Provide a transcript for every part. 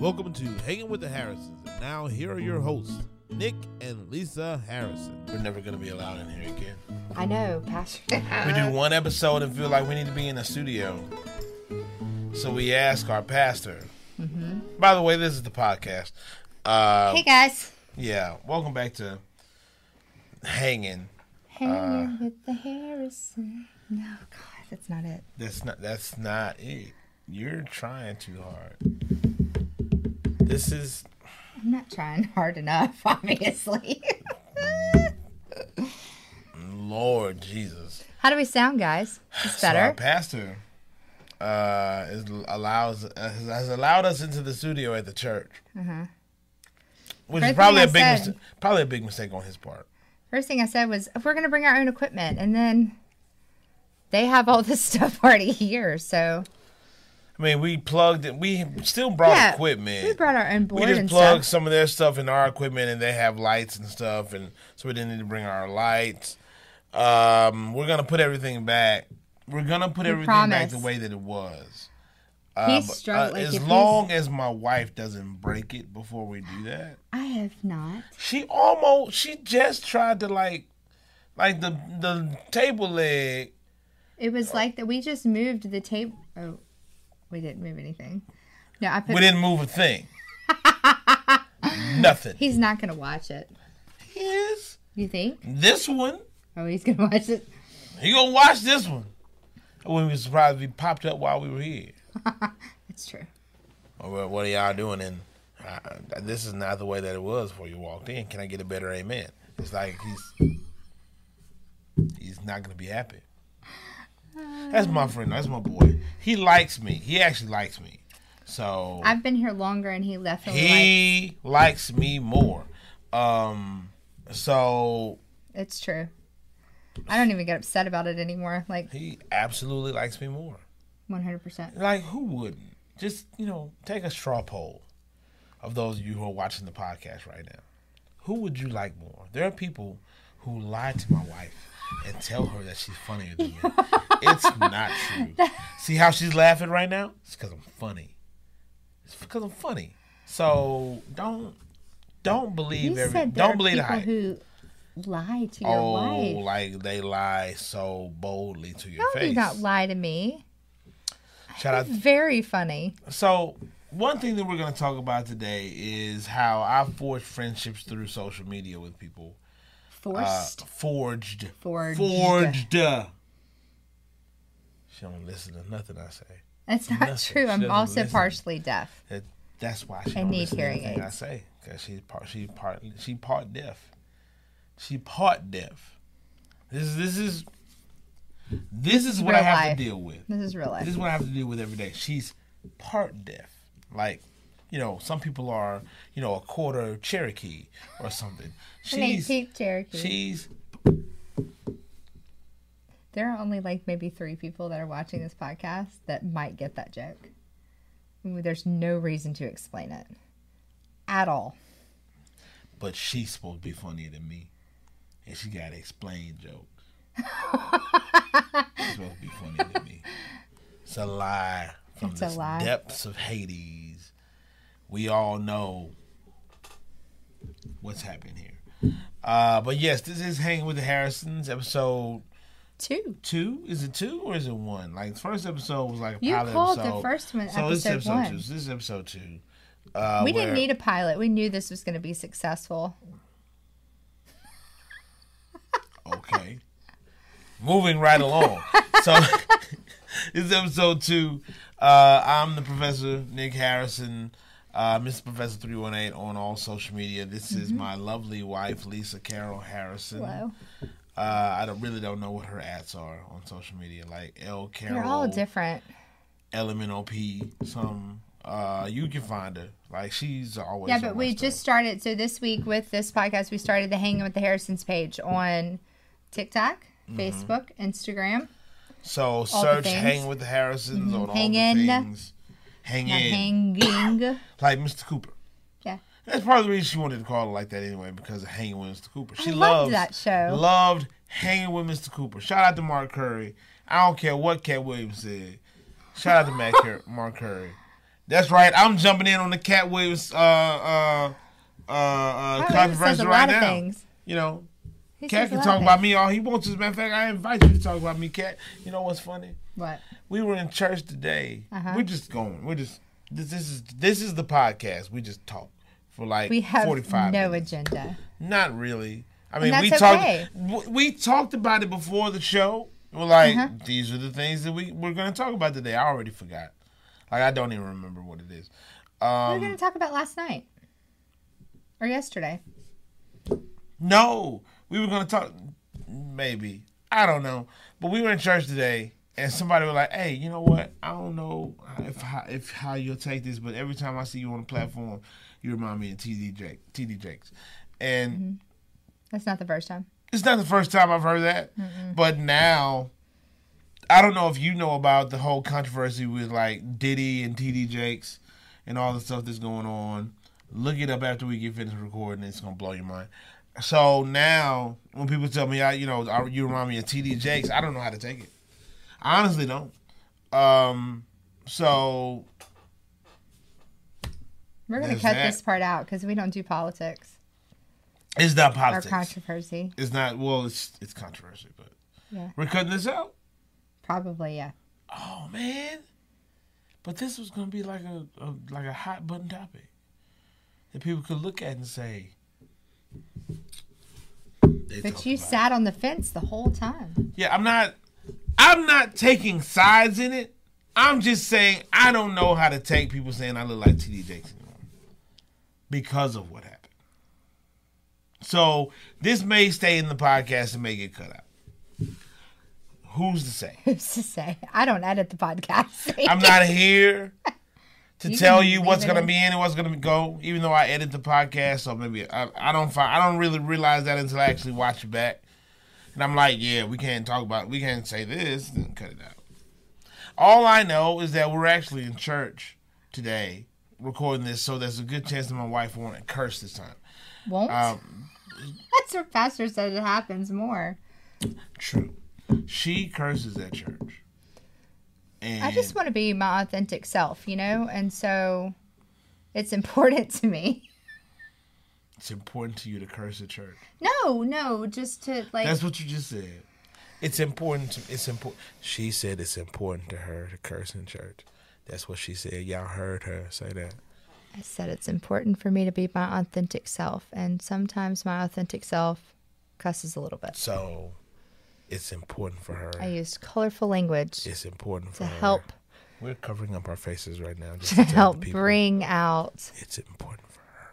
Welcome to Hanging with the Harrisons. And now, here are your hosts, Nick and Lisa Harrison. We're never gonna be allowed in here again. I know, Pastor. We do one episode and feel like we need to be in a studio. So we ask our pastor. By the way, this is the podcast. Uh, hey guys. yeah, welcome back to Hanging. Hanging with the Harrison. No, God, that's not it. That's not. That's not it. You're trying too hard. This is I'm not trying hard enough, obviously. Lord Jesus. How do we sound, guys? It's So our better. pastor uh, is allows uh, has- has allowed us into the studio at the church, uh-huh. which is probably a big I mis- probably a big mistake on his part. First thing I said was, if we're going to bring our own equipment, and then they have all this stuff already here, so I mean, we plugged it. We still brought yeah, equipment. We brought our own board We just plugged some of their stuff in our equipment, and they have lights and stuff, and so we didn't need to bring our lights. Um, we're gonna put everything back. We're gonna put We everything back the way that it was. He's uh, but, uh, strugg- like, as if he's- long as my wife doesn't break it before we do that. I have not. She almost she just tried to like like the the table leg. It was uh, like that. We just moved the table. Oh, we didn't move anything. No, I put. We didn't move a thing. Nothing. He's not going to watch it. He is. You think? this one? Oh, he's going to watch it. He gonna watch this one. I wouldn't be surprised if he popped up while we were here. It's true. Or what- what are y'all doing? And uh, this is not the way that it was before you walked in. Can I get a better amen? It's like he's he's not gonna be happy. That's my friend. That's my boy. He likes me. He actually likes me. So I've been here longer, and he definitely like. he likes me more. Um. So It's true. I don't even get upset about it anymore. Like he absolutely likes me more. one hundred percent. Like who wouldn't? Just you know, take a straw poll of those of you who are watching the podcast right now. Who would you like more? There are people who lie to my wife and tell her that she's funnier than me. it's not true. See how she's laughing right now? It's because I'm funny. It's because I'm funny. So don't don't believe You every don't believe the hype. who lie to your oh, wife. like they lie so boldly to your No, face. do not lie to me. Shout out Very funny. So, one thing that we're going to talk about today is how I forged friendships through social media with people. Uh, Forced. forged. Forged. Forged. She don't listen to nothing I say. That's not nothing. true. She I'm also listen. partially deaf. That, that's why she I don't need listen to hearing anything I say because she's part. She part. She part deaf. She part deaf. This is this is this is what I have life. to deal with. This is real life. This is what I have to deal with every day. She's part deaf. Like, you know, some people are, you know, a quarter Cherokee or something. She's 18th Cherokee. she's there are only like maybe three people that are watching this podcast that might get that joke. There's no reason to explain it at all. but she's supposed to be funnier than me. And she gotta explain jokes. she's supposed to be funnier than me. It's a lie from It's the depths of Hades. We all know what's happening here. Uh, but yes, this is Hanging with the Harrisons, episode Two. two. Is it two or is it one? Like the first episode was like a You pilot called the first one so this is episode episode one. two. So this is episode two. Uh, We where- didn't need a pilot. We knew this was going to be successful. Okay. Moving right along. So this is episode two. Uh, I'm the professor Nick Harrison, uh, Mr. Professor three one eight on all social media. This is my lovely wife Lisa Carol Harrison. Mm-hmm. Hello. Uh, I don't really don't know what her ads are on social media, like L Carol. They're all different. LMNOP. Some uh, you can find her. Like she's always. Yeah, but we just started. So this week with this podcast, we started the Hanging with the Harrisons page on TikTok, Mm-hmm. Facebook, Instagram. So search things. "Hang with the Harrisons" on all Hangin'. the things. Hang Not in, hanging. like Mr. Cooper. Yeah. That's part of the reason she wanted to call it like that anyway, because of hanging with Mr. Cooper. She loved that show. Loved hanging with Mr. Cooper. Shout out to Mark Curry. I don't care what Katt Williams said. Shout out to Matt Cur- Mark Curry. That's right. I'm jumping in on the Katt Williams uh, uh, uh, uh, controversy right now. things. You know, He Katt can talk about me all he wants. As a matter of fact, I invite you to talk about me, Katt. You know what's funny? What? We were in church today. Uh-huh. We're just going. We're just this, this is this is the podcast. We just talk for like We have 45 no minutes. agenda. Not really. I mean, we talked. okay. We talked about it before the show. We're like, Uh-huh. these are the things that we we're going to talk about today. I already forgot. Like, I don't even remember what it is. we were Um, going to talk about last night or yesterday. no, we were going to talk. Maybe I don't know, but we were in church today, and somebody was like, "Hey, you know what? I don't know if how, if how you'll take this, but every time I see you on the platform, you remind me of TD Jake, TD Jakes." And mm-hmm. That's not the first time. it's not the first time I've heard that, but now I don't know if you know about the whole controversy with like Diddy and TD Jakes and all the stuff that's going on. Look it up after we get finished recording; it's gonna blow your mind. So now, when people tell me, I, you know, I- you remind me of TD Jakes, I don't know how to take it. I honestly don't. Um, so We're going to cut that. this part out because we don't do politics it's not or politics. controversy. It's not. Well, it's it's controversy, but Yeah. we're cutting this out. Probably, yeah. Oh man! But this was gonna be like a, a like a hot button topic that people could look at and say. They But you it. sat on the fence the whole time. Yeah, I'm not. I'm not taking sides in it. I'm just saying I don't know how to take people saying I look like TD Jakes anymore because of what happened. So this may stay in the podcast and may get cut out. Who's to say? Who's to say? I don't edit the podcast. I'm not here to You tell you what's gonna be in and what's gonna go. Even though I edit the podcast, so maybe I, I don't find I don't really realize that until I actually watch it back. And I'm like, yeah, we can't talk about, we can't say this, then cut it out. All I know is that we're actually in church today recording this, so there's a good chance that my wife won't curse this time. Won't? Um, That's what Pastor said it happens more. true. She curses at church. And I just want to be my authentic self, you know? And so it's important to me. It's important to you to curse the church. No, no, just to like That's what you just said. It's important to it's important. She said it's important to her to curse in church. That's what she said. Y'all heard her say that. I said it's important for me to be my authentic self and sometimes my authentic self cusses a little bit. So it's important for her. I used colorful language it's important for to her. help We're covering up our faces right now just to to help bring out it's important for her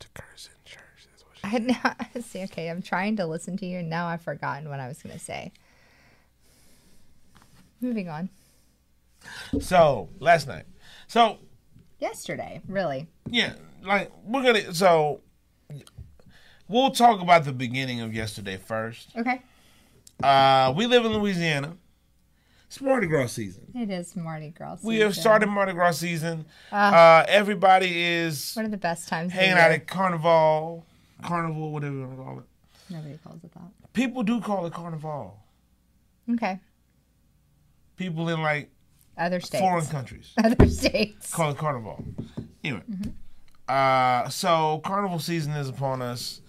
to curse in church. That's what she I now see okay, I'm trying to listen to you and now I've forgotten what I was gonna say. Moving on. So last night. So Yesterday, really. yeah, like we're gonna so we'll talk about the beginning of yesterday first. Okay. Uh we live in Louisiana. It's Mardi Gras season. It is Mardi Gras. We have season. started Mardi Gras season. Ah. Uh, everybody is one of the best times. hanging out at Carnival, Carnival, whatever you want to call it. Nobody calls it that. People do call it Carnival. Okay. People in like Other states. foreign countries Other states. call it Carnival. Anyway, Mm-hmm. uh, so Carnival season is upon us.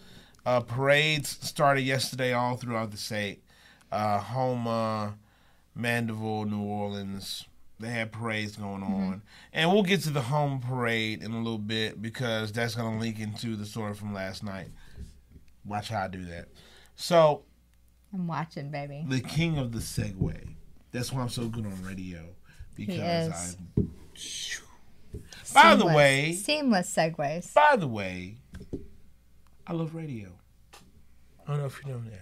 Uh, parades started yesterday all throughout the state. Uh, Houma, Mandeville, New Orleans. They had parades going Mm-hmm. on. And we'll get to the home parade in a little bit because that's going to link into the story from last night. Watch how I do that. So, I'm watching, baby. the king of the segue. That's why I'm so good on radio. Because. I. By the way- seamless segues. By the way, I love radio. I don't know if you know that.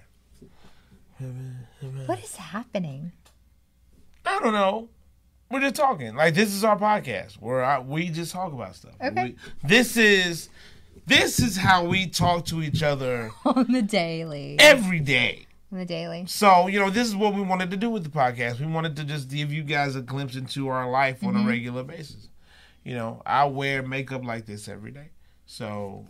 What is happening? I don't know. We're just talking. Like this is our podcast where I, we just talk about stuff. Okay. We- this is this is how we talk to each other On the daily. every day. On the daily. So you know, this is what we wanted to do with the podcast. We wanted to just give you guys a glimpse into our life on Mm-hmm. a regular basis. You know, I wear makeup like this every day. So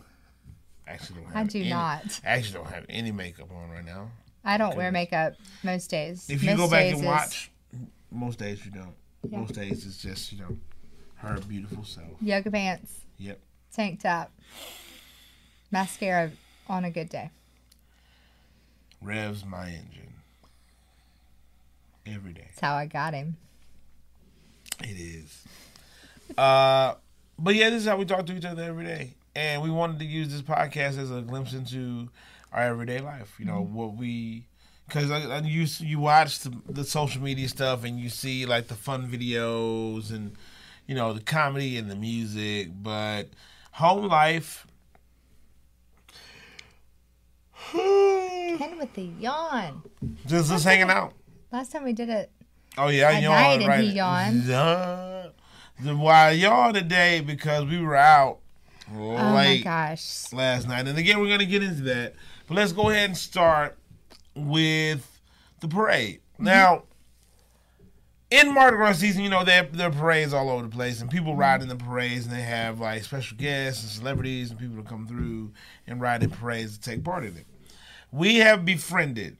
I actually don't have I do any- not. I actually don't have any makeup on right now. I don't wear makeup most days. If you most go back and is- watch, most days you don't. Yeah. Most days it's just you know her beautiful self. Yoga pants, Yep. tank top, mascara on a good day. Revs my engine every day. That's how I got him. It is. Uh, but yeah, this is how we talk to each other every day, and we wanted to use this podcast as a glimpse into our everyday life. You know what we, because you you watch the, the social media stuff and you see like the fun videos and you know the comedy and the music, but home life. Ken with the yawn. Just just hanging out. Last time we did it, Oh yeah, I yawned. night and right. he yawned. Yeah. Why I yawned today because we were out oh my gosh. last night, and again we're gonna get into that. But let's go ahead and start with the parade. Mm-hmm. Now, in Mardi Gras season, you know there there are parades all over the place, and people ride in the parades, and they have like special guests and celebrities and people to come through and ride in parades to take part in it. We have befriended,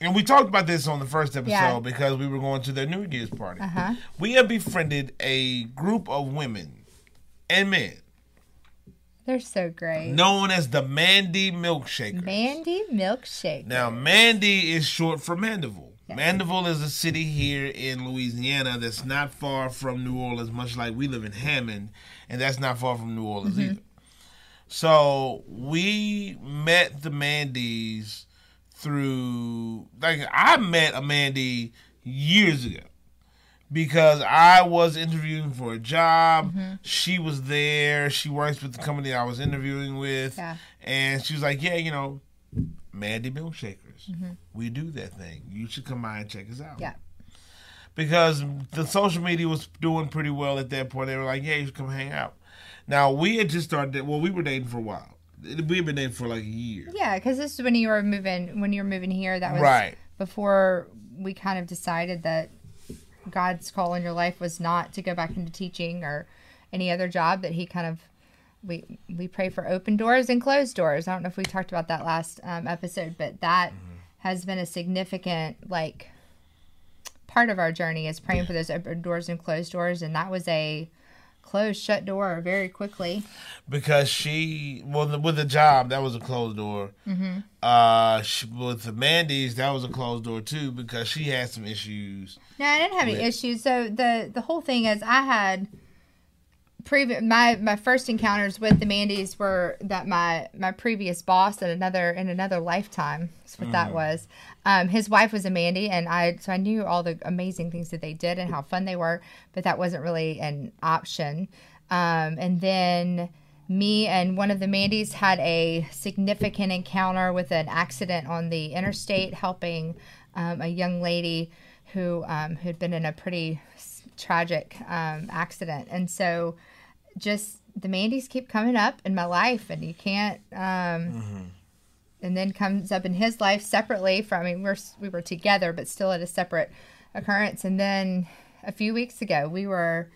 and we talked about this on the first episode Yeah. because we were going to their New Year's party. Uh-huh. We have befriended a group of women and men They're so great. known as the Mandy Milkshakers. Mandy milkshake. Now, Mandy is short for Mandeville. Mandeville is a city here in Louisiana that's not far from New Orleans, much like we live in Hammond, and that's not far from New Orleans mm-hmm. either. So we met the Mandys through, like, I met a Mandy years ago because I was interviewing for a job. Mm-hmm. She was there. She works with the company I was interviewing with. Yeah. And she was like, Yeah, you know, Mandy Milkshakers. Mm-hmm. We do that thing. You should come by and check us out. Yeah. Because the social media was doing pretty well at that point. They were like, Yeah, you should come hang out. Now, we had just started, well, we were dating for a while. We had been dating for like a year. Yeah, because this is when you were moving. When you were moving here, that was Right. before we kind of decided that God's call in your life was not to go back into teaching or any other job. That He kind of we we pray for open doors and closed doors. I don't know if we talked about that last um, episode, but that has been a significant like part of our journey is praying for those open doors and closed doors, and that was a closed shut door very quickly. because she well the, with the job that was a closed door. Mm-hmm. Uh, she, with the Mandy's that was a closed door too because she had some issues. No, I didn't have any issues. So the the whole thing is, I had previous my my first encounters with the Mandys were that my my previous boss in another in another lifetime. That's what that was. Um, his wife was a Mandy, and I so I knew all the amazing things that they did and how fun they were, but that wasn't really an option. Um, and then me and one of the Mandys had a significant encounter with an accident on the interstate, helping um, a young lady who um, had been in a pretty tragic um, accident. And so just the Mandys keep coming up in my life, and you can't. Um, And then comes up in his life separately from. I mean, we're we were together, but still at a separate occurrence. And then a few weeks ago, we were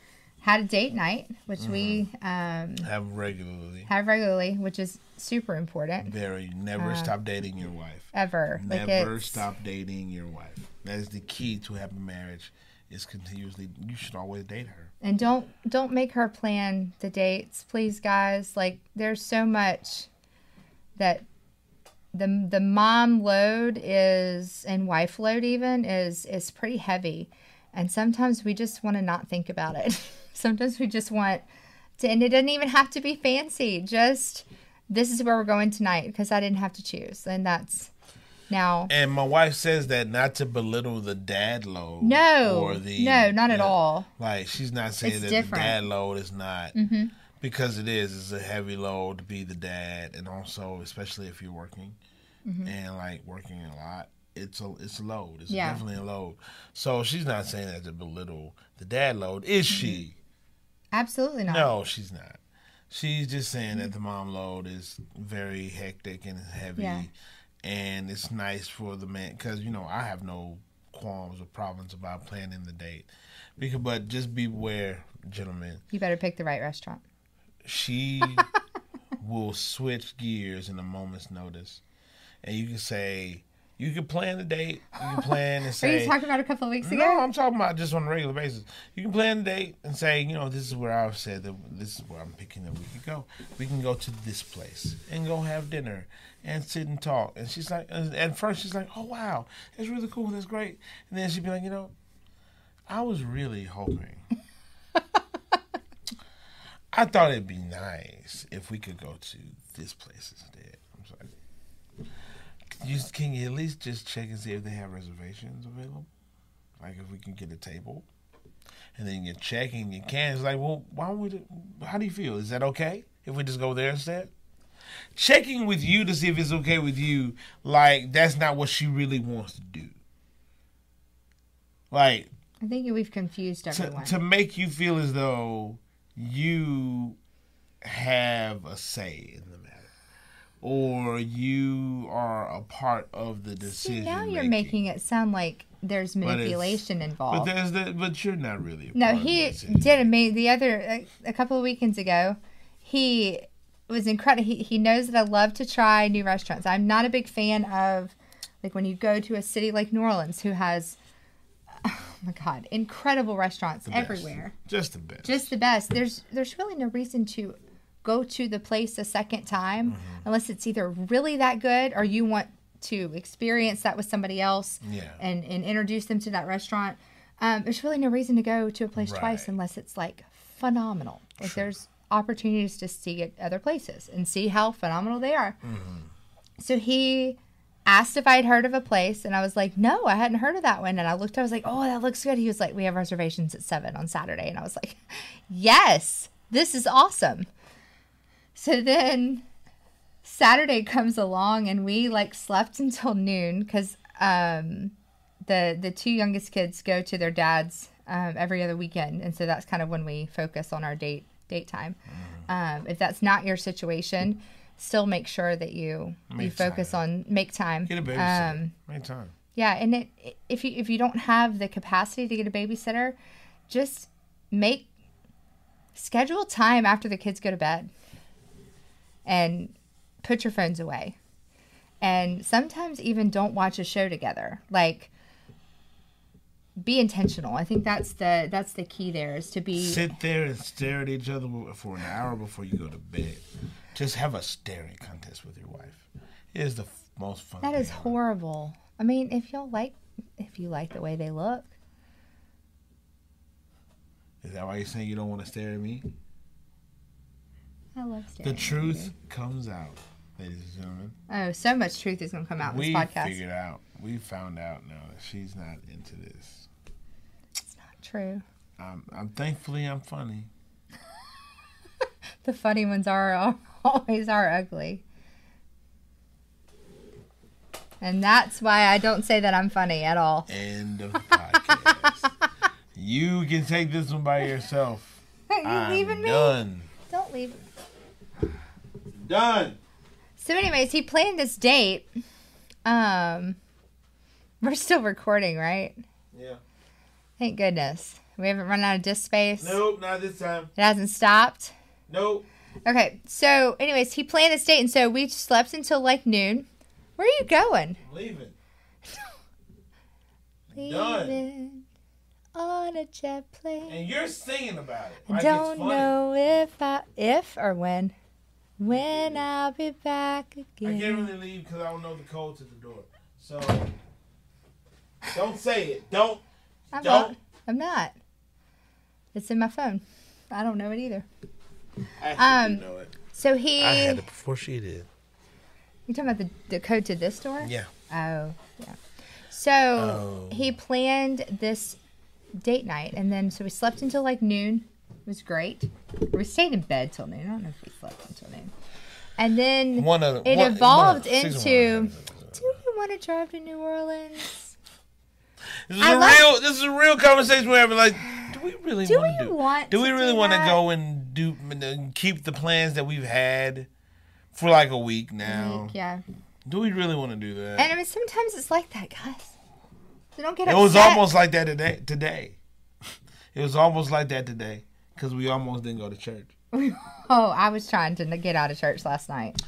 had a date night, which we um, Have regularly. have regularly, which is super important. Very never Uh, stop dating your wife. Ever, Never it's- stop dating your wife. That is the key to happy marriage. Is continuously. You should always date her. and don't don't make her plan the dates please guys like there's so much that the the mom load is and wife load even is is pretty heavy and sometimes we just want to not think about it sometimes we just want to and it doesn't even have to be fancy just this is where we're going tonight because i didn't have to choose and that's now And my wife says that not to belittle the dad load. no or the no not at all Like she's not saying It's that different. the dad load is not mm-hmm. because it is. It's a heavy load to be the dad, and also especially if you're working Mm-hmm. and like working a lot. It's a it's a load. It's Yeah. definitely a load. So she's not saying that to belittle the dad load. Is she? absolutely not No, she's not. She's just saying that the mom load is very hectic and heavy, Yeah. and it's nice for the man because you know I have no qualms or problems about planning the date. Because, but just be aware, gentlemen, you better pick the right restaurant she will switch gears in a moment's notice, and you can say, You can plan the date. You can plan and say. Are you talking about a couple of weeks ago? No, I'm talking about just on a regular basis. You can plan the date and say, you know, this is where I've said that this is where I'm picking that we could go. We can go to this place and go have dinner and sit and talk. And she's like, and at first she's like, oh wow, that's really cool, that's great. And then she'd be like, you know, I was really hoping. I thought it'd be nice if we could go to this place instead. You, can you at least just check and see if they have reservations available? Like if we can get a table, and then you're checking, you can. It's like, well, why would? It, how do you feel? Is that okay if we just go there instead? Checking with you to see if it's okay with you, like that's not what she really wants to do. Like I think we've confused to, everyone. to make you feel as though you have a say in the matter, or you are a part of the decision. See, now you're making it sound like there's manipulation But involved. there's that. But you're not really. A No, part of the he did amazing. The other a, a couple of weekends ago, he was incredible. He he knows that I love to try new restaurants. I'm not a big fan of like when you go to a city like New Orleans, who has oh my god, incredible restaurants everywhere, Just the best. just the best. There's there's really no reason to go to the place a second time Mm-hmm. unless it's either really that good or you want to experience that with somebody else Yeah. and, and introduce them to that restaurant. Um, there's really no reason to go to a place twice unless it's like phenomenal. Like Sure. there's opportunities to see it other places and see how phenomenal they are. Mm-hmm. So he asked if I'd heard of a place, and I was like, no, I hadn't heard of that one. And I looked, I was like, oh, that looks good. He was like, we have reservations at seven on Saturday, and I was like, yes, this is awesome. So then Saturday comes along, and we like slept until noon because um, the the two youngest kids go to their dads um, every other weekend, and so that's kind of when we focus on our date date time. Um, if that's not your situation, still make sure that you you Make focus on make time. Get a babysitter. Um, Anytime. yeah, and it, if you if you don't have the capacity to get a babysitter, just make schedule time after the kids go to bed, and put your phones away, and sometimes even don't watch a show together. Like, be intentional. I think that's the that's the key. There is to be Sit there and stare at each other for an hour before you go to bed. Just have a staring contest with your wife. It is the f- most fun. that is ever. horrible. I mean, if y'all like if you like the way they look, Is that why you're saying you don't want to stare at me? I love The staring. truth comes out, ladies and gentlemen. Oh, so much truth is going to come out in this We podcast. figured out. We found out now that she's not into this. It's not true. I'm, I'm thankfully I'm funny. The funny ones are always are ugly. And that's why I don't say that I'm funny at all. End of podcast. you can take this one by yourself. Are you I'm leaving me? done. Don't leave. Done. So, anyways, he planned this date. Um, we're still recording, right? Yeah. Thank goodness. We haven't run out of disk space. Nope, not this time. It hasn't stopped. Nope. Okay, so anyways, he planned this date, and so we slept until like noon. Where are you going? I'm leaving. Done. Leaving on a jet plane. And you're singing about it. I Like don't know if I if or when when I'll be back again. I can't really leave because I don't know the code to the door. So don't say it. Don't. I'm don't. not. I'm not. It's in my phone. I don't know it either. I Um, actually do know it. So he. I had it before she did. You talking about the, the code to this door? Yeah. Oh, yeah. So Oh. he planned this date night, and then so we slept until like noon. It was great. We stayed in bed till noon. I don't know if we slept until noon. And then One of it one- evolved one of- into. Do you want to drive to New Orleans? This is I a like- real. This is a real conversation we're having. Like, do we really Do want we to do? want do we really want to go and do and uh, keep the plans that we've had for like a week now? Yeah. Do we really want to do that? And I mean, sometimes it's like that, guys. So don't get it upset. was almost like that today. Today, it was almost like that today because we almost didn't go to church. Oh, I was trying to get out of church last night.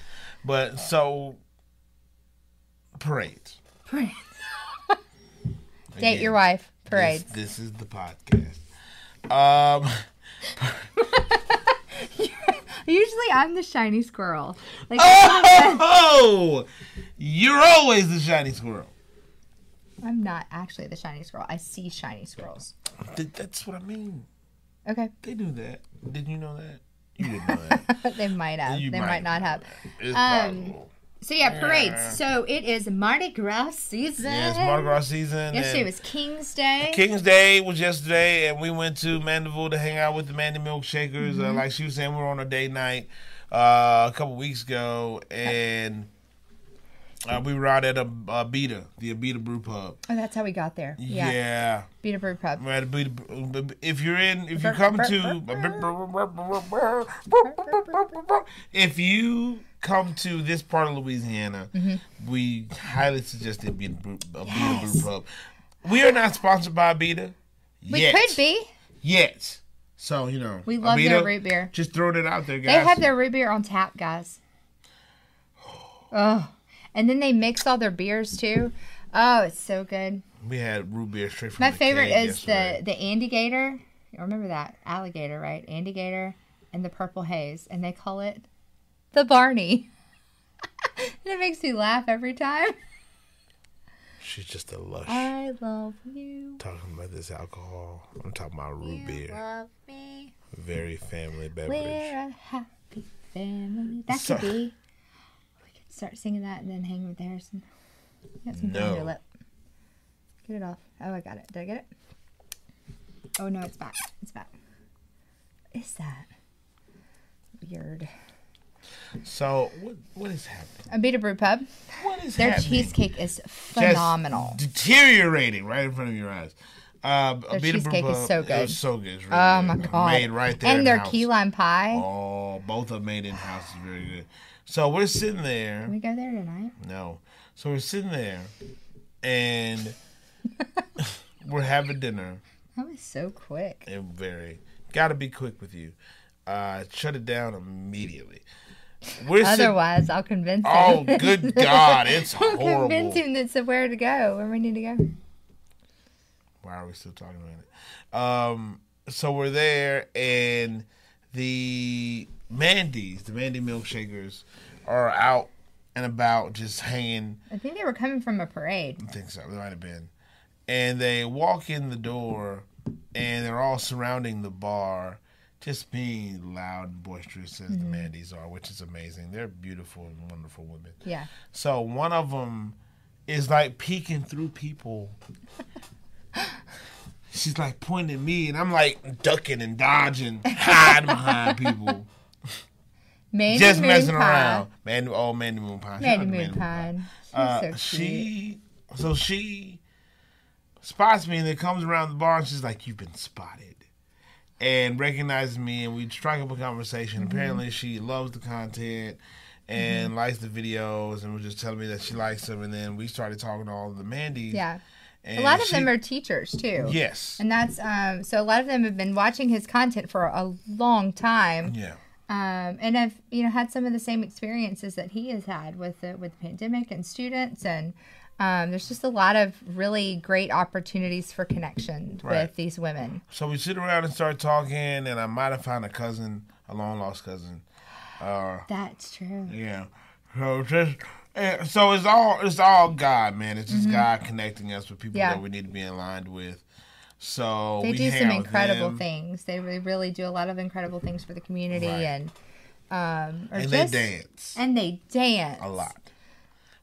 But so parades. Parades. Date Again, your wife. this- Parades. This, is the podcast. Um, Usually I'm the shiny squirrel. Like oh, you're always the shiny squirrel. I'm not actually the shiny squirrel. I see shiny squirrels. Th- That's what I mean. Okay. They do that. Did you know that? You didn't know that. they might have. You they might, not have. Um. So yeah, parades. So it is Mardi Gras season. Yeah, it's Mardi Gras season. Yesterday was King's Day. King's Day was yesterday, and we went to Mandeville to hang out with the Mandy Milkshakers. Uh, Mm-hmm. like she was saying, we were on a date night uh, a couple weeks ago, and uh, we were out at a, a Abita, the Abita Brew Pub. oh, that's how we got there. Yeah. Yeah. Brew Pub. Abita. If you're in, if you come to, if you come to this part of Louisiana, we highly suggest the Abita Brew, Abita Yes. Brew Pub. We are not sponsored by Abita. We yet. could be. Yet. So, you know. We love Abita, their root beer. Just throwing it out there, guys. They have their root beer on tap, guys. Oh, and then they mix all their beers too. Oh, it's so good. we had root beer straight from. My favorite is yesterday. the the Andygator. You remember that alligator, right? Andygator and the purple haze, and they call it the Barney. and it makes me laugh every time. She's just a lush. I love you. talking about this alcohol. I'm talking about root You beer. love me. Very family beverage. We're a happy family. That So- could be. Start singing that and then hang with Harrison. You got something on your No. lip. Get it off. Oh, I got it. Did I get it? Oh no, it's back. It's back. What is that? Weird. So what what is happening? Abita Brew Pub. What is Their happening? cheesecake is Just phenomenal. deteriorating right in front of your eyes. Uh, Their cheesecake is Pub, so It good. so good. It's really Oh good. my god! Made right there. and their in-house. key lime pie. Oh, both of them made in house is very good. So we're sitting there. Can we go there tonight? No. So we're sitting there, and we're having dinner. That was so quick. And very got to be quick with you. Uh, shut it down immediately. We're. Otherwise, I'll convince him. Oh, good God! It's I'll horrible. convince him that's where to go, where we need to go. Why are we still talking about it? Um, so we're there, and the Mandy's, the Mandy Milkshakers, are out and about, just hanging. I think they were coming from a parade. I think so. They might have been. And they walk in the door, and they're all surrounding the bar, just being loud and boisterous as the mm-hmm. Mandys are, which is amazing. They're beautiful and wonderful women. Yeah. So one of them is like peeking through people. She's like pointing at me, and I'm like ducking and dodging, hiding behind people, Mandy just Moon messing Pie. around. Man, oh, Mandy Moon. Shout Mandy Moon Pie. She's Uh, so she, so she spots me, and then comes around the bar, and she's like, "You've been spotted." And recognizes me, and we strike up a conversation. Mm-hmm. Apparently, she loves the content and likes the videos, and was just telling me that she likes them. And then we started talking to all the Mandys. Yeah. and A lot of she- them are teachers too. Yes. And that's um so a lot of them have been watching his content for a long time. Yeah. Um and have you know had some of the same experiences that he has had with the with the pandemic and students and um, there's just a lot of really great opportunities for connection Right. with these women. So we sit around and start talking, and I might have found a cousin, a long lost cousin. Uh, That's true. Yeah. So just eh, so it's all it's all God, man. It's just God connecting us with people Mm-hmm. Yeah. that we need to be aligned with. So They we do some incredible them, things. They really, really do a lot of incredible things for the community Right. and um and just they dance and they dance a lot,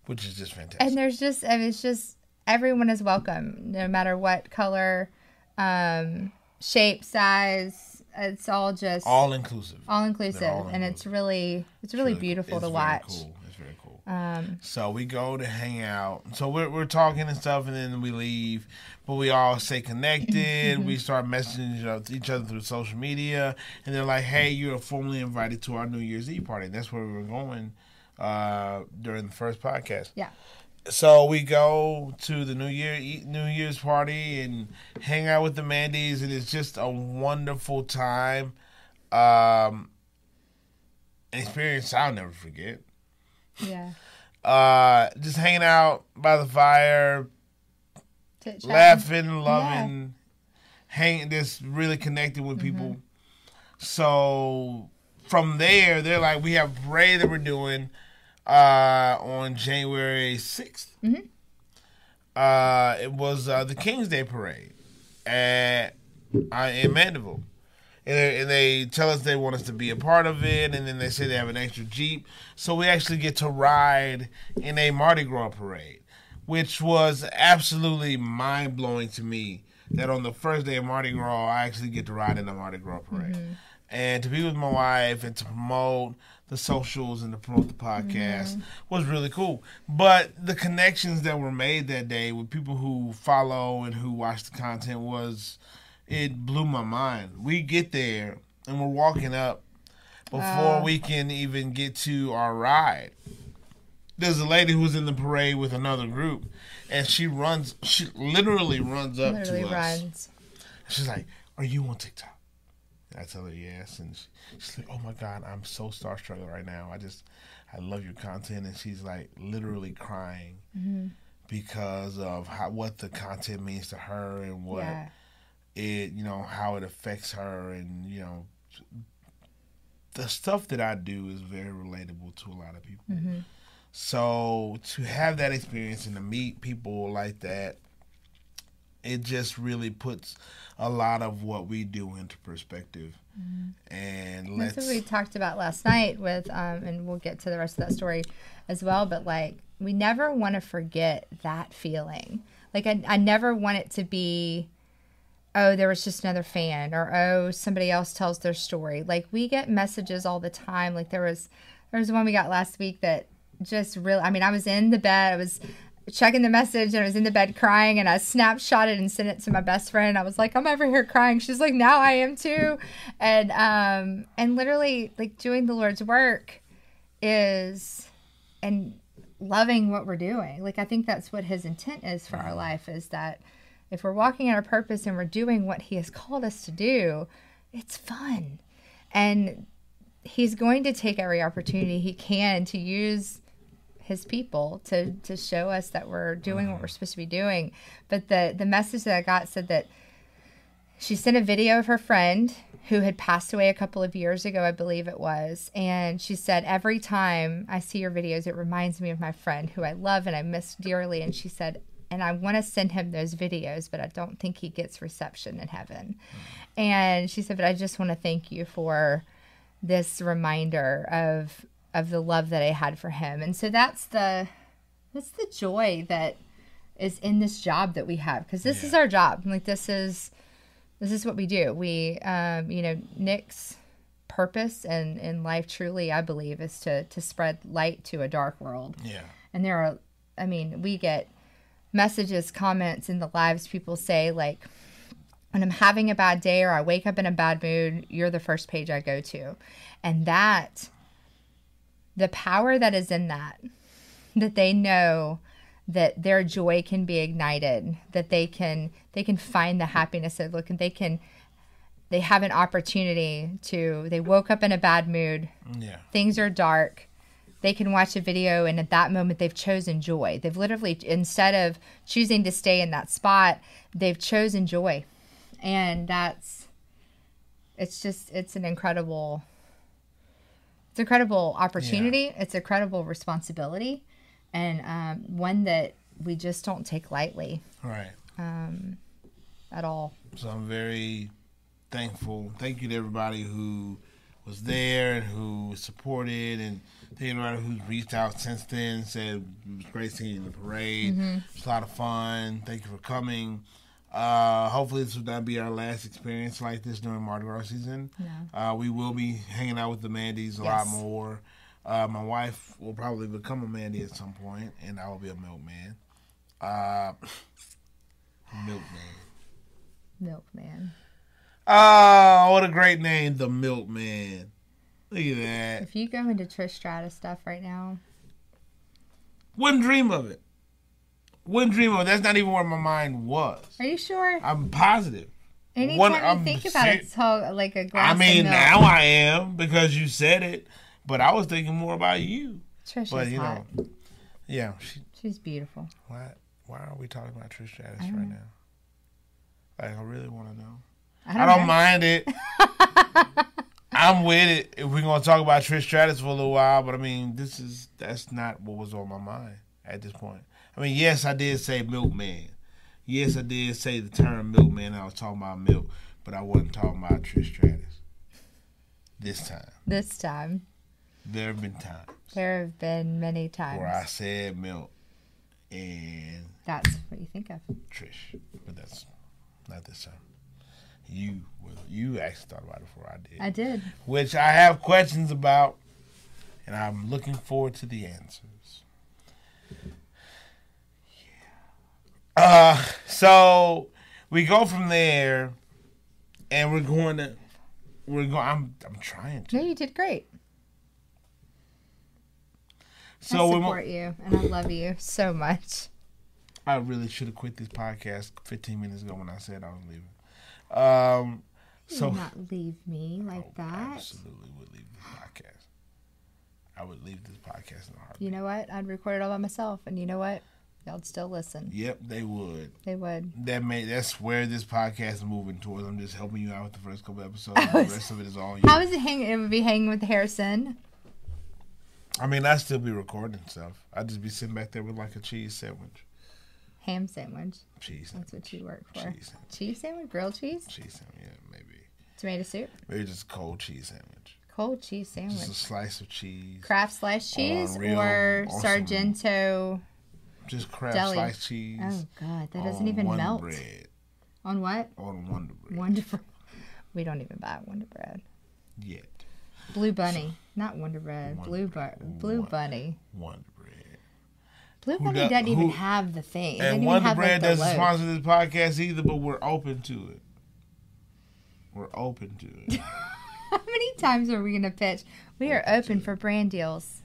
which is just fantastic. and there's just I mean, it's just everyone is welcome no matter what color um shape size it's all just all, inclusive, all inclusive. inclusive all and it's really it's really beautiful it's to watch Cool. It's very cool. um So we go to hang out. So we're we're talking and stuff, and then we leave. But we all stay connected. we start messaging each other, through social media, and they're like, "Hey, you're formally invited to our New Year's Eve party." That's where we were going uh, during the first podcast. yeah So we go to the New Year New Year's party and hang out with the Mandys, and it's just a wonderful time. Um, experience I'll never forget. Yeah Uh, just hanging out by the fire, laughing, loving, hanging, just really connecting with people. So from there, they're like, we have a parade that we're doing uh, on January 6th. Uh, it was uh, the King's Day parade at uh, in Mandeville. And they, and they tell us they want us to be a part of it, and then they say they have an extra Jeep. So we actually get to ride in a Mardi Gras parade, which was absolutely mind blowing to me that on the first day of Mardi Gras, I actually get to ride in a Mardi Gras parade. Mm-hmm. And to be with my wife and to promote the socials and to promote the podcast mm-hmm. was really cool. But the connections that were made that day with people who follow and who watch the content was it blew my mind. We get there and we're walking up before we can even get to our ride. There's a lady who's in the parade with another group, and she runs. She literally runs up Literally to us. She's like, "Are you on TikTok?" And I tell her yes, and she, she's like, "Oh my god, I'm so starstruck right now. I just, I love your content." And she's like, literally crying Mm-hmm. because of how what the content means to her and what Yeah. It, you know, how it affects her, and you know, the stuff that I do is very relatable to a lot of people. Mm-hmm. So to have that experience and to meet people like that, it just really puts a lot of what we do into perspective. And That's let's what we talked about last night with, um, and we'll get to the rest of that story as well. But like, we never want to forget that feeling. Like, I, I never want it to be, oh, there was just another fan, or oh, somebody else tells their story. Like, we get messages all the time. Like, there was, there was one we got last week that just really. I mean, I was in the bed. I was checking the message and I was in the bed crying and I snapshot it and sent it to my best friend. I was like, I'm over here crying. She's like, now I am too. And um and literally like doing the Lord's work is and loving what we're doing. Like I think that's what his intent is for our life is that if we're walking in our purpose and we're doing what he has called us to do, it's fun. And he's going to take every opportunity he can to use his people to to show us that we're doing what mm-hmm. we're supposed to be doing. But the the message that I got said that she sent a video of her friend who had passed away a couple of years ago, I believe it was, and she said every time I see your videos, it reminds me of my friend who I love and I miss dearly. And she said, and I want to send him those videos, but I don't think he gets reception in heaven. And she said, but I just want to thank you for this reminder of of the love that I had for him. And so that's the that's the joy that is in this job that we have because this is our job. Like this is this is what we do. We um, you know, Nick's purpose and in life truly I believe is to to spread light to a dark world. yeah. And there are I mean, we get messages, comments in the lives people say like when I'm having a bad day or I wake up in a bad mood, you're the first page I go to. And that the power that is in that that they know that their joy can be ignited that they can they can find the happiness of look and they can they have an opportunity to they woke up in a bad mood Yeah. things are dark they can watch a video and at that moment they've chosen joy. They've literally instead of choosing to stay in that spot they've chosen joy. And that's it's just it's an incredible it's incredible opportunity. It's a incredible responsibility and um, one that we just don't take lightly. Right. Um, at all. So I'm very thankful. Thank you to everybody who was there and who supported, and to who's reached out since then. Said it was great seeing you in the parade. It was a lot of fun. Thank you for coming. Uh, hopefully, this will not be our last experience like this during Mardi Gras season. Uh, we will be hanging out with the Mandys a lot more. Uh, my wife will probably become a Mandy at some point, and I will be a milkman. Uh, milkman. milkman Oh, what a great name, the Milkman. Look at that. if you go into trish stratus stuff right now Wouldn't dream of it. Wouldn't dream of it. That's not even where my mind was. are you sure I'm positive. anytime One- you I'm think about it it's all like a glass I mean, now I am because you said it, but I was thinking more about you. trish But you hot. know, Yeah, she. She's beautiful. Why? Why are we talking about Trish Stratus right know. now? Like, I really want to know. I don't, I don't mind it. I'm with it. If we're gonna talk about Trish Stratus for a little while, but I mean, this is that's not what was on my mind at this point. I mean, yes, I did say milkman. Yes, I did say the term milkman. I was talking about milk, but I wasn't talking about Trish Stratus. This time, This time, there have been times there have been many times. where I said milk and That's what you think of. Trish, but that's not this time. You, you actually thought about it before I did. I did. which I have questions about, and I'm looking forward to the answers. Yeah. Uh, so we go from there, and we're going to, we're going. I'm, I'm trying to. No, you did great. So I we support you, and I love you so much. I really should have quit this podcast 15 minutes ago when I said I was leaving. Um, so not leave me like Oh, that. absolutely would leave this podcast. I would leave this podcast in a heartbeat. You know what? I'd record it all by myself, and you know what? Y'all'd still listen. Yep, they would. They would. That may that's where this podcast is moving towards. I'm just helping you out with the first couple episodes. I the rest of it is all you. How is it hanging? It would be hanging with Harrison. I mean, I'd still be recording stuff. I'd just be sitting back there with like a cheese sandwich. Ham sandwich. Cheese That's what you work for. Cheese sandwich. Cheese sandwich, grilled cheese, Cheese sandwich. Yeah, maybe. tomato soup, Maybe just cold cheese sandwich. cold cheese sandwich. Just a slice of cheese. Kraft sliced cheese, real or. Sargento. Just Kraft Deli. sliced cheese. Oh God, that doesn't even Wonder melt. Bread. On what? On Wonder Bread. Wonder. We don't even buy Wonder Bread. Yet. Blue Bunny, not Wonder Bread. Wonder Blue Bread. bu- Blue Bunny. Wonder Bread. Blue Bunny do- doesn't even who- have the thing. And even Wonder have, like, doesn't sponsor this podcast either, but we're open to it. We're open to it. How many times are we gonna pitch? We are open for brand deals.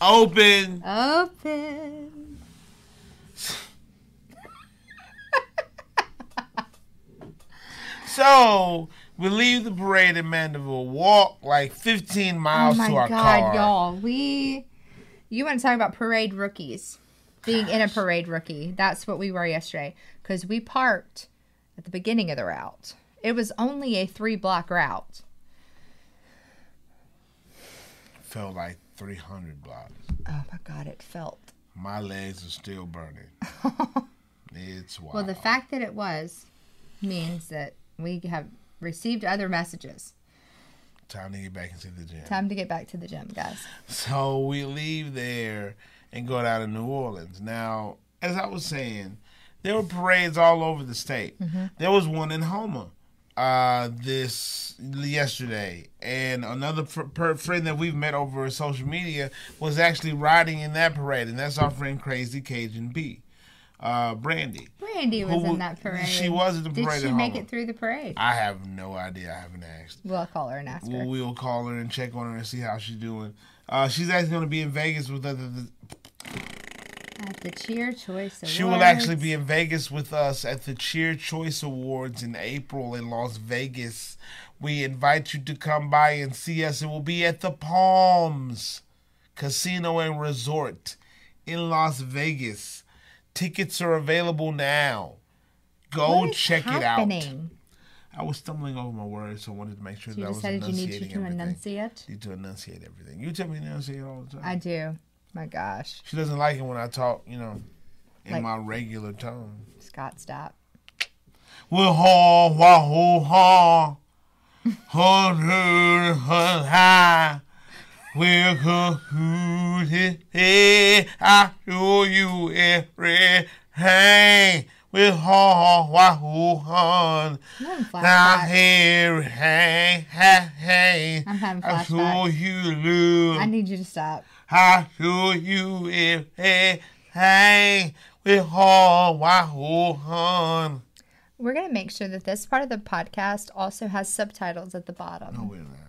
open. Open. So we leave the parade in Mandeville, walk like 15 Oh miles my to our God, car. y'all! We, you want to talk about parade rookies? Being in a parade rookie. That's what we were yesterday because we parked at the beginning of the route. It was only a three block route. Felt like 300 blocks. Oh my God! It felt. My legs are still burning. it's wild. Well, the fact that it was means that we have received other messages. Time to get back into the gym. Time to get back to the gym, guys. So we leave there and go down to New Orleans. Now, as I was saying, there were parades all over the state. There was one in Houma uh, this yesterday, and another fr- per- friend that we've met over social media was actually riding in that parade, and that's our friend Crazy Cajun B, uh, Brandy. Brandy was Who- in that parade. she was in the Did parade she make it through the parade? I have no idea. I haven't asked. We'll call her and ask her. Well, call her and check on her and see how she's doing. Uh, she's actually going to be in Vegas with us. At the Cheer Choice Awards. She will actually be in Vegas with us at the Cheer Choice Awards in April in Las Vegas. We invite you to come by and see us. It will be at the Palms Casino and Resort in Las Vegas. Tickets are available now. Go check it out. happening? I was stumbling over my words, so I wanted to make sure You that I was decided you need to everything. enunciate. Need to enunciate everything. You tell me to enunciate all the time. I do. My gosh, She doesn't like it when I talk, you know, in Like- my regular tone. Scott Stapp. Well, ha, wah, ho, ha. Ha, ha, ha, ha. We're cahooted. Hey, I show you everything. With ha, wah, ho, ha. I'm having Now flashbacks. here, hey, hey, ah, eh, eh, ah, eh, hey. I'm having I show you love. I need you to stop. I show you everything. With ha, wah, ho, ha. We're gonna make sure that this part of the podcast also has subtitles at the bottom. No, we're not.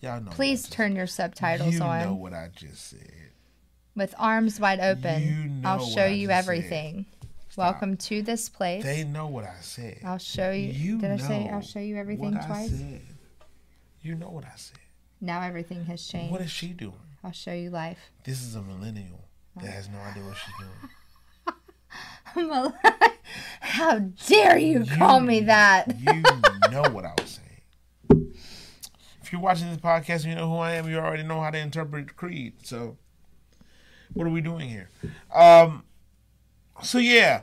Y'all know. Please turn your subtitles you on You know what I just said. with arms wide open. You know I'll show you everything. Welcome to this place. They know what I said. I'll show you. You Did I say I'll show you everything what I twice? said. You know what I said. Now everything has changed. What is she doing? I'll show you life. This is a millennial. that oh. has no idea what she's doing. How dare you call me that? You know what I was saying. If you're watching this podcast and you know who I am, you already know how to interpret Creed. So, what are we doing here? Um, so yeah,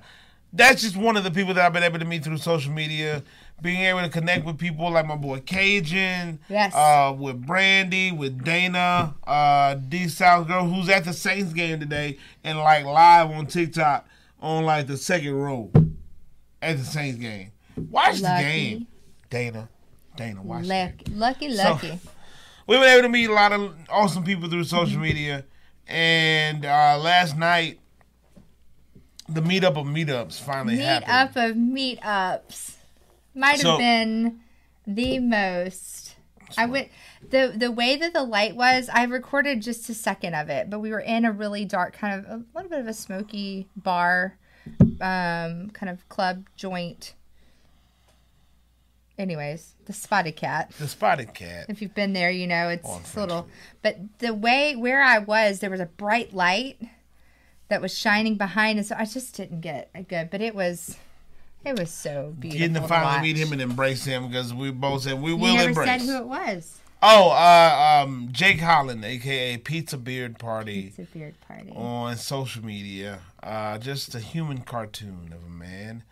that's just one of the people that I've been able to meet through social media. Being able to connect with people like my boy Cajun, Yes. uh, with Brandy, with Dana, uh, D South girl who's at the Saints game today and like live on TikTok on like the second row at the Saints game. Watch the game, Dana. Dana, the game. Lucky, lucky, So- lucky. We've been able to meet a lot of awesome people through social media, and uh, last night the meetup of meetups finally Meet happened. up of meetups. Might So- have been the most. I went the the way that the light was. I recorded just a second of it, but we were in a really dark, kind of a little bit of a smoky bar, um, kind of club joint. Anyways, the Spotted Cat. The spotted cat. If you've been there, you know it's, it's a little. But the way where I was, there was a bright light that was shining behind, and so I just didn't get a good. But it was, it was so beautiful. Getting to finally meet him and embrace him because we both said we will You never embrace. said who it was. Oh, uh, um, Jake Holland, aka PizzaBeardParty, It's a beard party. on social media. Uh, just a human cartoon of a man.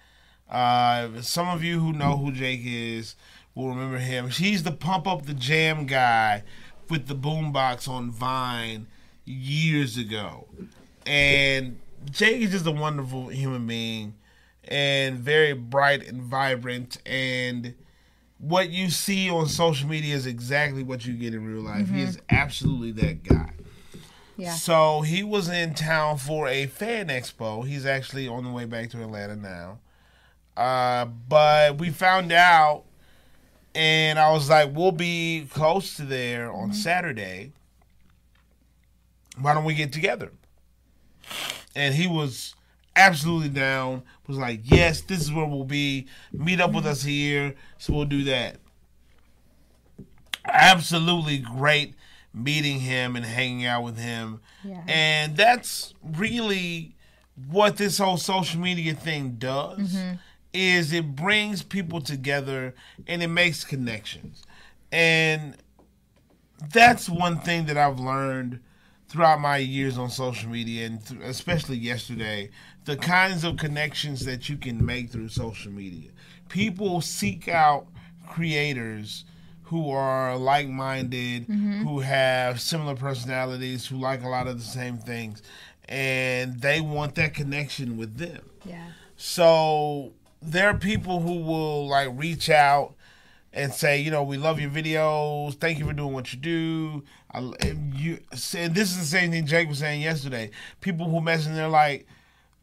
Uh, some of you who know who Jake is will remember him. He's the pump up the jam guy with the boombox on Vine years ago. And Jake is just a wonderful human being and very bright and vibrant and what you see on social media is exactly what you get in real life. He is absolutely that guy. Yeah. So he was in town for a fan expo. He's actually on the way back to Atlanta now. Uh, but we found out, and I was like, we'll be close to there on mm-hmm. Saturday. Why don't we get together? And he was absolutely down. Was like, yes, this is where we'll be. Meet up with mm-hmm. us here, so we'll do that. Absolutely great meeting him and hanging out with him. Yeah. And that's really what this whole social media thing does mm-hmm. Is it brings people together and it makes connections. And that's one thing that I've learned throughout my years on social media and th- especially yesterday the kinds of connections that you can make through social media people seek out creators who are like-minded mm-hmm. who have similar personalities who like a lot of the same things and they want that connection with them yeah. so there are people who will like reach out and say, you know, we love your videos. Thank you for doing what you do. I, you and this is the same thing Jake was saying yesterday. People who message and they're like,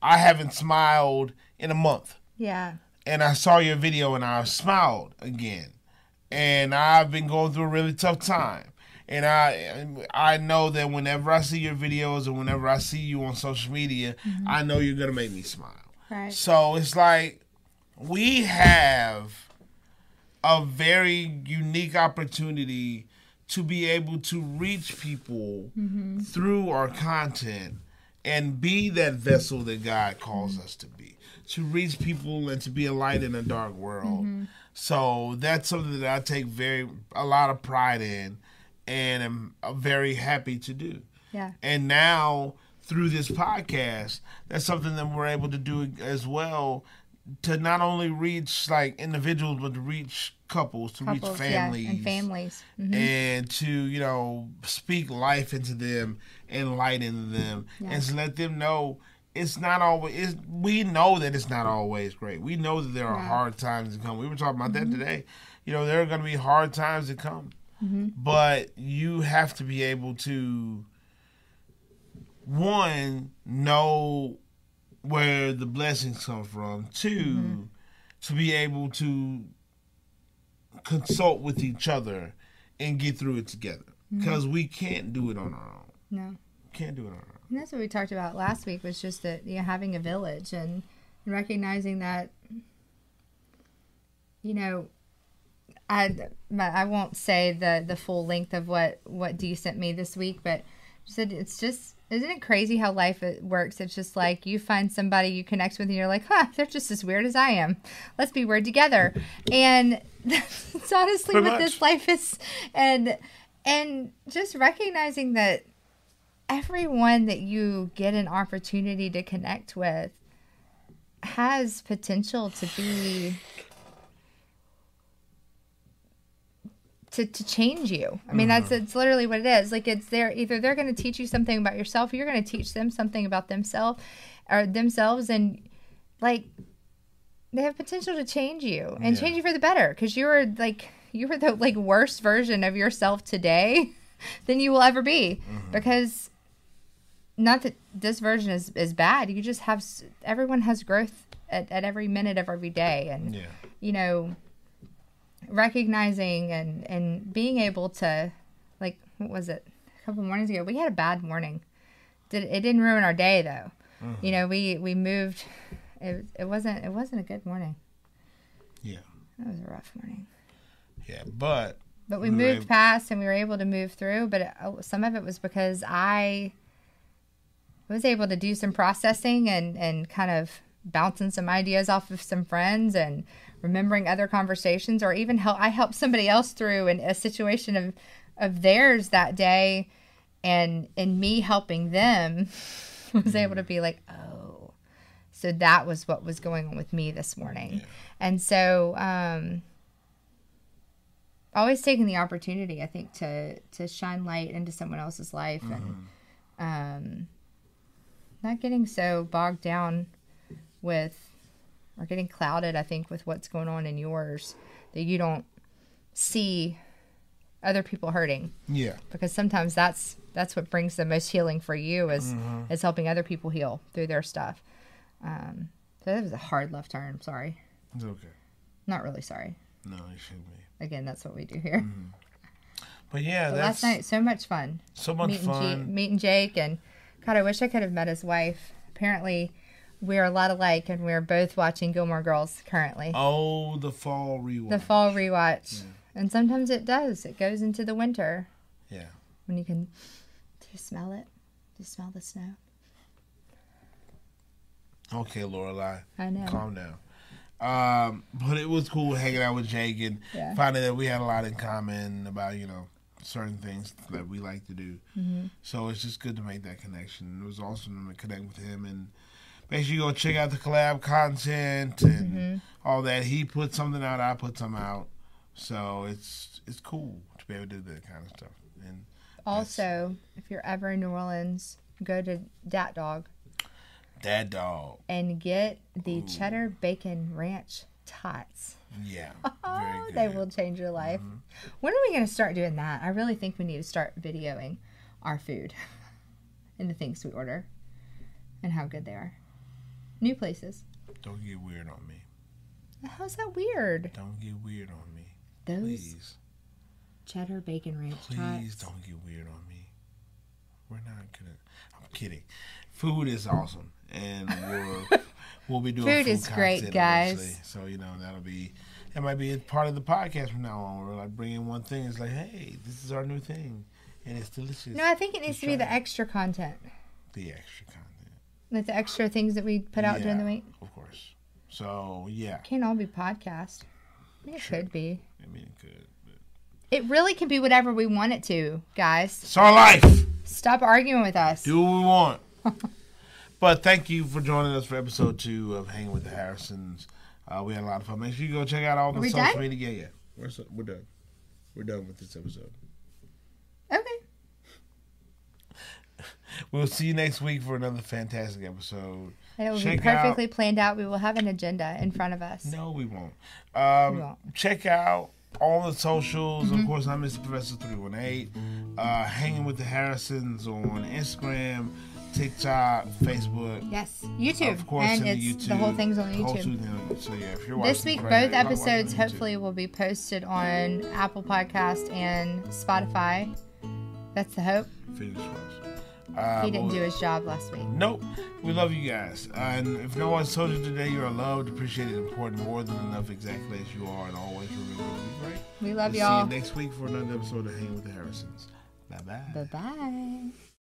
I haven't smiled in a month, Yeah. and I saw your video and I smiled again, and I've been going through a really tough time. And I I know that whenever I see your videos and whenever I see you on social media, mm-hmm. I know you're gonna make me smile. Right. So it's like we have a very unique opportunity to be able to reach people through our content and be that vessel that God calls us to be. To reach people and to be a light in a dark world. So that's something that I take very a lot of pride in and am uh, very happy to do. Yeah. And now through this podcast, that's something that we're able to do as well to not only reach like individuals but to reach couples, to Couples, reach families. yeah, and families. Mhm. And to, you know, speak life into them and light into them Yeah. and to let them know it's not always it's, we know that it's not always great. We know that there are Right. hard times to come. We were talking about Mm-hmm. that today. You know, there are gonna be hard times to come. Mm-hmm. But you have to be able to one know where the blessings come from. 2 Mm-hmm. to be able to consult with each other and get through it together. Mm-hmm. Because we can't do it on our own. No. Can't do it on our own. And that's what we talked about last week was just that you know having a village and recognizing that you know I I won't say the the full length of what what Dee sent me this week, but She said it's just isn't it crazy how life uh, works? It's just like you find somebody you connect with and you're like, huh, they're just as weird as I am. Let's be weird together. And that's honestly Pretty what much. this life is and and just recognizing that everyone that you get an opportunity to connect with has potential to be to, to change you. I mean, that's mm-hmm. it's literally what it is. Like it's they're either they're going to teach you something about yourself, or you're going to teach them something about themselves or themselves, and like they have potential to change you and Yeah. change you for the better because you were like you were the like worst version of yourself today than you will ever be mm-hmm. because not that this version is is bad. You just have everyone has growth at, at every minute of every day, and Yeah. you know recognizing and and being able to like what was it? A couple mornings ago we had a bad morning. Did it didn't ruin our day though. Mm-hmm. You know we we moved it, it wasn't it wasn't a good morning. Yeah. it was a rough morning. Yeah. But but we We moved able- past and we were able to move through but it, oh, some of it was because i was able to do some processing and and kind of bouncing some ideas off of some friends and remembering other conversations or even help I helped somebody else through in a situation of of theirs that day and and me helping them was able to be like oh so that was what was going on with me this morning. And so um always taking the opportunity i think to to shine light into someone else's life and um not getting so bogged down with or getting clouded i think with what's going on in yours that you don't see other people hurting yeah. because sometimes that's that's what brings the most healing for you is Mm-hmm. is helping other people heal through their stuff um so that was a hard left turn sorry It's okay. not really sorry No, it shouldn't be. again that's what we do here But yeah, But that's last night so much fun so much meeting, G- fun. meeting Jake and God, I wish I could have met his wife. Apparently, we're a lot alike, and we're both watching Gilmore Girls currently. Oh, the fall rewatch. The fall rewatch, and sometimes it does. It goes into the winter Yeah. when you can. Do you smell it? Do you smell the snow? Okay, Lorelai. I know. Calm down. Um, but it was cool hanging out with Jake and Yeah. finding that we had a lot in common about you know certain things that we like to do. Mm-hmm. So it's just good to make that connection. It was awesome to connect with him and make sure you go check out the collab content and Mm-hmm. all that. He put something out, I put some out. So it's it's cool to be able to do that kind of stuff. And Also, if you're ever in New Orleans, go to Dat Dog that dog, and get the cheddar bacon ranch tots. yeah, Oh, they will change your life. When are we going to start doing that? I really think we need to start videoing our food and the things we order and how good they are. New places. Don't get weird on me. How's that weird? Don't get weird on me, Those please. cheddar bacon ranch Please tots. don't get weird on me. We're not gonna. I'm kidding. Food is awesome, and we'll we'll be doing Food food, is great, guys. eventually. So you know that'll be that might be a part of the podcast from now on. We're like bringing one thing. It's like, hey, this is our new thing, and it's delicious. No, I think it needs to be the it. extra content. the extra content. Like the extra things that we put out during the week. of course. So yeah, Can't all be podcast. I mean, It Sure. could be. I mean it could. But It really can be whatever we want it to, guys. it's our life. Stop arguing with us. Do what we want. but thank you for joining us for episode two of Hanging with the Harrisons. Uh, we had a lot of fun. Make sure you go check out all the social done? media. Yeah, yeah. We're, so, we're done. We're done with this episode. Okay. We'll see you next week for another fantastic episode. And it will Check be perfectly planned out. We will have an agenda in front of us. No, we won't. Um, We won't. Check out all the socials. Mm-hmm. Of course, I'm Mr. Professor 318. Uh, hanging with the Harrisons on Instagram, TikTok, Facebook. Yes, YouTube. Of course, and it's the YouTube. the whole thing's on YouTube. So yeah, if you're This week, both episodes hopefully will be posted on Apple Podcast and Spotify. That's the hope. Fingers crossed. Uh, He didn't do his job last week. Nope. We love you guys. Uh, and if no one's told you today you are loved, appreciated, important more than enough exactly as you are, and always remember to be great. We love We'll y'all. See you next week for another episode of Hang with the Harrisons. Bye bye. Bye bye.